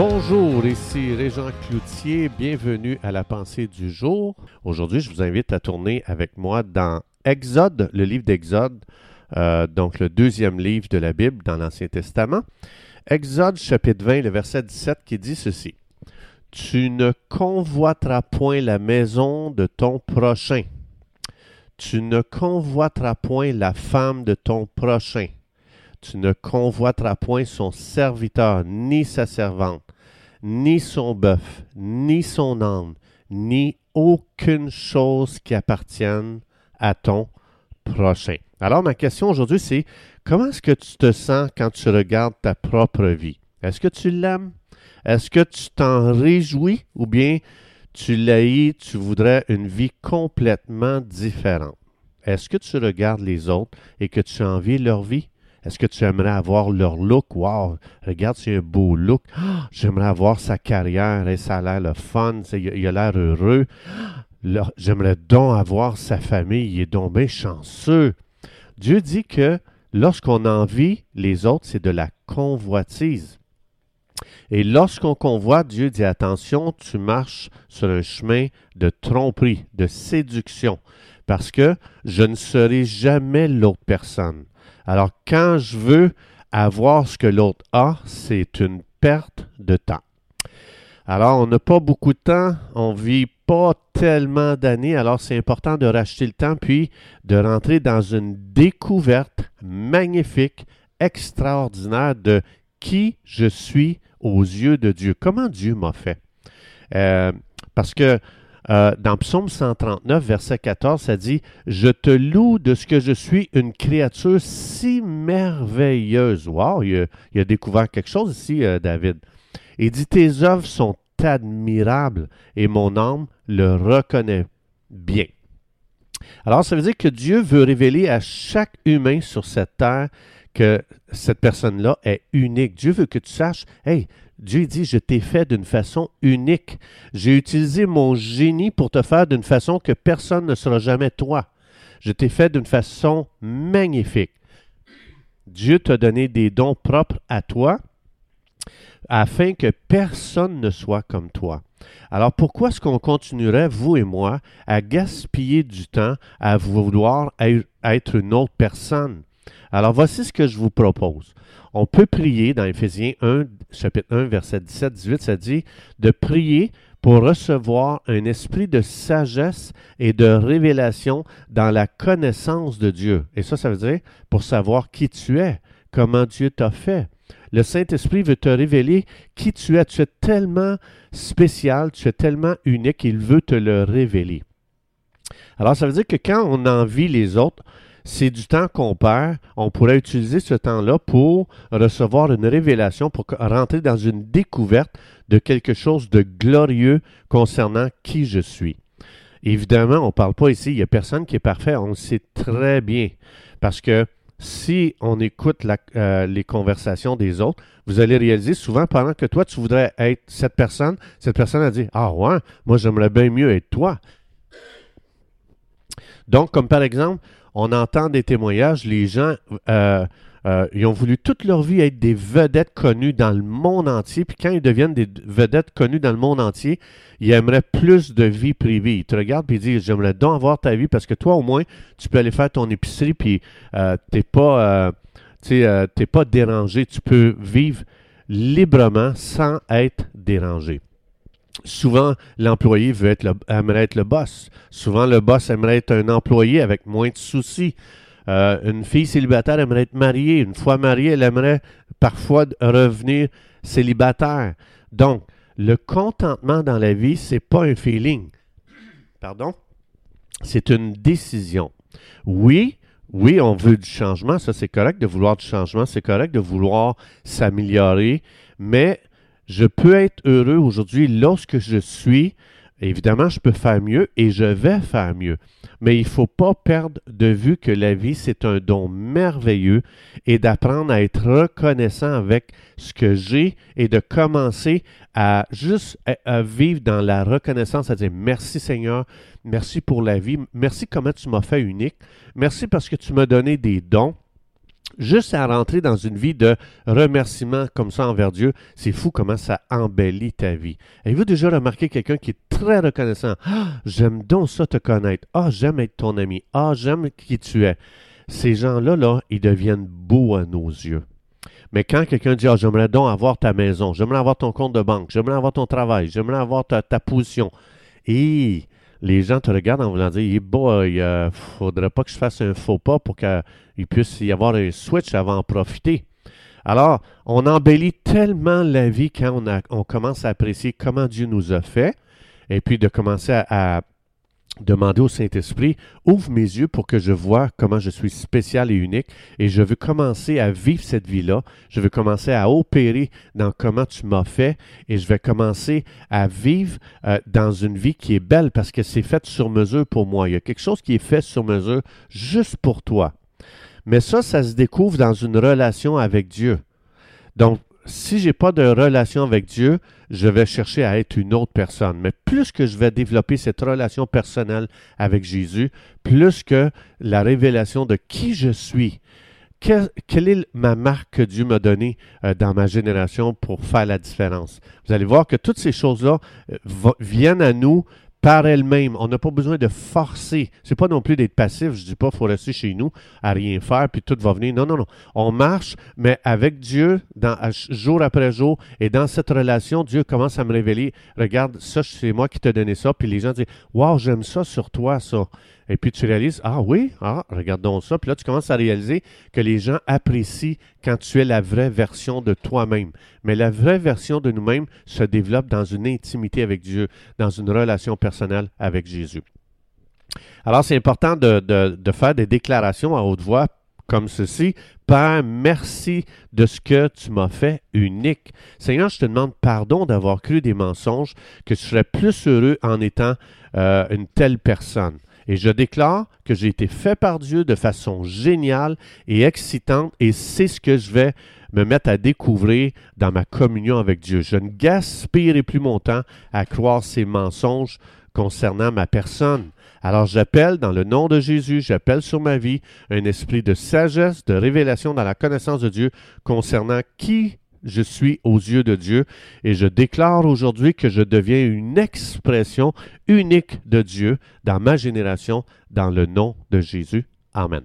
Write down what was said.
Bonjour, ici Régent Cloutier, bienvenue à la pensée du jour. Aujourd'hui, je vous invite à tourner avec moi dans Exode, le livre d'Exode, euh, donc le deuxième livre de la Bible dans l'Ancien Testament. Exode chapitre 20, le verset 17 qui dit ceci. Tu ne convoiteras point la maison de ton prochain. Tu ne convoiteras point la femme de ton prochain. Tu ne convoiteras point son serviteur, ni sa servante, ni son bœuf, ni son âne, ni aucune chose qui appartienne à ton prochain. Alors ma question aujourd'hui, c'est comment est-ce que tu te sens quand tu regardes ta propre vie? Est-ce que tu l'aimes? Est-ce que tu t'en réjouis ou bien tu l'haïs, tu voudrais une vie complètement différente? Est-ce que tu regardes les autres et que tu envies leur vie? Est-ce que tu aimerais avoir leur look? Wow, regarde, c'est un beau look. Ah, j'aimerais avoir sa carrière et ça a l'air le fun, il a l'air heureux. J'aimerais donc avoir sa famille, il est donc bien chanceux. Dieu dit que lorsqu'on envie les autres, c'est de la convoitise. Et lorsqu'on convoite, Dieu dit attention, tu marches sur un chemin de tromperie, de séduction, parce que je ne serai jamais l'autre personne. Alors quand je veux avoir ce que l'autre a, c'est une perte de temps. Alors on n'a pas beaucoup de temps, on vit pas tellement d'années, alors c'est important de racheter le temps puis de rentrer dans une découverte magnifique, extraordinaire de qui je suis aux yeux de Dieu. Comment Dieu m'a fait? Euh, parce que euh, dans Psaume 139, verset 14, ça dit Je te loue de ce que je suis une créature si merveilleuse. Wow, il a, découvert quelque chose ici, euh, David. Il dit Tes œuvres sont admirables et mon âme le reconnaît bien. Alors, ça veut dire que Dieu veut révéler à chaque humain sur cette terre que cette personne-là est unique. Dieu veut que tu saches, hey, Dieu dit, je t'ai fait d'une façon unique. J'ai utilisé mon génie pour te faire d'une façon que personne ne sera jamais toi. Je t'ai fait d'une façon magnifique. Dieu t'a donné des dons propres à toi afin que personne ne soit comme toi. Alors pourquoi est-ce qu'on continuerait, vous et moi, à gaspiller du temps à vouloir être une autre personne? Alors voici ce que je vous propose. On peut prier dans Éphésiens 1, chapitre 1, verset 17-18, ça dit de prier pour recevoir un esprit de sagesse et de révélation dans la connaissance de Dieu. Et ça, ça veut dire pour savoir qui tu es, comment Dieu t'a fait. Le Saint-Esprit veut te révéler qui tu es. Tu es tellement spécial, tu es tellement unique, il veut te le révéler. Alors, ça veut dire que quand on envie les autres, c'est du temps qu'on perd. On pourrait utiliser ce temps-là pour recevoir une révélation, pour rentrer dans une découverte de quelque chose de glorieux concernant qui je suis. Évidemment, on ne parle pas ici, il n'y a personne qui est parfait, on le sait très bien. Parce que si on écoute euh, les conversations des autres, vous allez réaliser souvent pendant que toi, tu voudrais être cette personne, cette personne a dit Ah ouais, moi j'aimerais bien mieux être toi. Donc, comme par exemple, on entend des témoignages, les gens, euh, euh, ils ont voulu toute leur vie être des vedettes connues dans le monde entier, puis quand ils deviennent des vedettes connues dans le monde entier, ils aimeraient plus de vie privée. Ils te regardent et ils disent J'aimerais donc avoir ta vie parce que toi, au moins, tu peux aller faire ton épicerie, puis euh, tu n'es pas, pas dérangé. Tu peux vivre librement sans être dérangé. Souvent, l'employé veut être aimerait être le boss. Souvent, le boss aimerait être un employé avec moins de soucis. Euh, une fille célibataire aimerait être mariée. Une fois mariée, elle aimerait parfois revenir célibataire. Donc, le contentement dans la vie, c'est pas un feeling. Pardon? C'est une décision. Oui, oui, on veut du changement, ça c'est correct de vouloir du changement, c'est correct de vouloir s'améliorer, mais je peux être heureux aujourd'hui lorsque je suis. Évidemment, je peux faire mieux et je vais faire mieux. Mais il ne faut pas perdre de vue que la vie, c'est un don merveilleux et d'apprendre à être reconnaissant avec ce que j'ai et de commencer à juste vivre dans la reconnaissance, à dire merci Seigneur, merci pour la vie, merci comment tu m'as fait unique, merci parce que tu m'as donné des dons juste à rentrer dans une vie de remerciement comme ça envers Dieu, c'est fou comment ça embellit ta vie. Avez-vous déjà remarqué quelqu'un qui est très reconnaissant? Ah, j'aime donc ça te connaître. Ah, j'aime être ton ami. Ah, j'aime qui tu es. Ces gens-là, là, ils deviennent beaux à nos yeux. Mais quand quelqu'un dit, ah, j'aimerais donc avoir ta maison, j'aimerais avoir ton compte de banque, j'aimerais avoir ton travail, j'aimerais avoir ta, ta position, et les gens te regardent en voulant dire, il boy, il faudrait pas que je fasse un faux pas pour qu'il puisse y avoir un switch avant d'en profiter. Alors, on embellit tellement la vie quand on commence à apprécier comment Dieu nous a fait, et puis de commencer à demander au Saint-Esprit, ouvre mes yeux pour que je vois comment je suis spécial et unique et je veux commencer à vivre cette vie-là. Je veux commencer à opérer dans comment tu m'as fait et je vais commencer à vivre euh, dans une vie qui est belle parce que c'est fait sur mesure pour moi. Il y a quelque chose qui est fait sur mesure juste pour toi. Mais ça, ça se découvre dans une relation avec Dieu. Donc, si j'ai pas de relation avec Dieu, je vais chercher à être une autre personne. Mais plus que je vais développer cette relation personnelle avec Jésus, plus que la révélation de qui je suis, quelle est ma marque que Dieu m'a donnée euh, dans ma génération pour faire la différence. Vous allez voir que toutes ces choses-là euh, viennent à nous par elle-même. On n'a pas besoin de forcer. C'est pas non plus d'être passif. Je dis pas faut rester chez nous à rien faire puis tout va venir. Non, non, non. On marche, mais avec Dieu, jour après jour, et dans cette relation, Dieu commence à me révéler. Regarde, ça, c'est moi qui t'ai donné ça. Puis les gens disent, waouh, j'aime ça sur toi, ça. Et puis tu réalises, ah oui, ah, regardons ça. Puis là, tu commences à réaliser que les gens apprécient quand tu es la vraie version de toi-même. Mais la vraie version de nous-mêmes se développe dans une intimité avec Dieu, dans une relation personnelle avec Jésus. Alors, c'est important de, de, faire des déclarations à haute voix comme ceci. Père, merci de ce que tu m'as fait unique. Seigneur, je te demande pardon d'avoir cru des mensonges, que je serais plus heureux en étant euh, une telle personne. Et je déclare que j'ai été fait par Dieu de façon géniale et excitante et c'est ce que je vais me mettre à découvrir dans ma communion avec Dieu. Je ne gaspillerai plus mon temps à croire ces mensonges concernant ma personne. Alors j'appelle dans le nom de Jésus, j'appelle sur ma vie un esprit de sagesse, de révélation dans la connaissance de Dieu concernant qui je suis aux yeux de Dieu et je déclare aujourd'hui que je deviens une expression unique de Dieu dans ma génération, dans le nom de Jésus. Amen.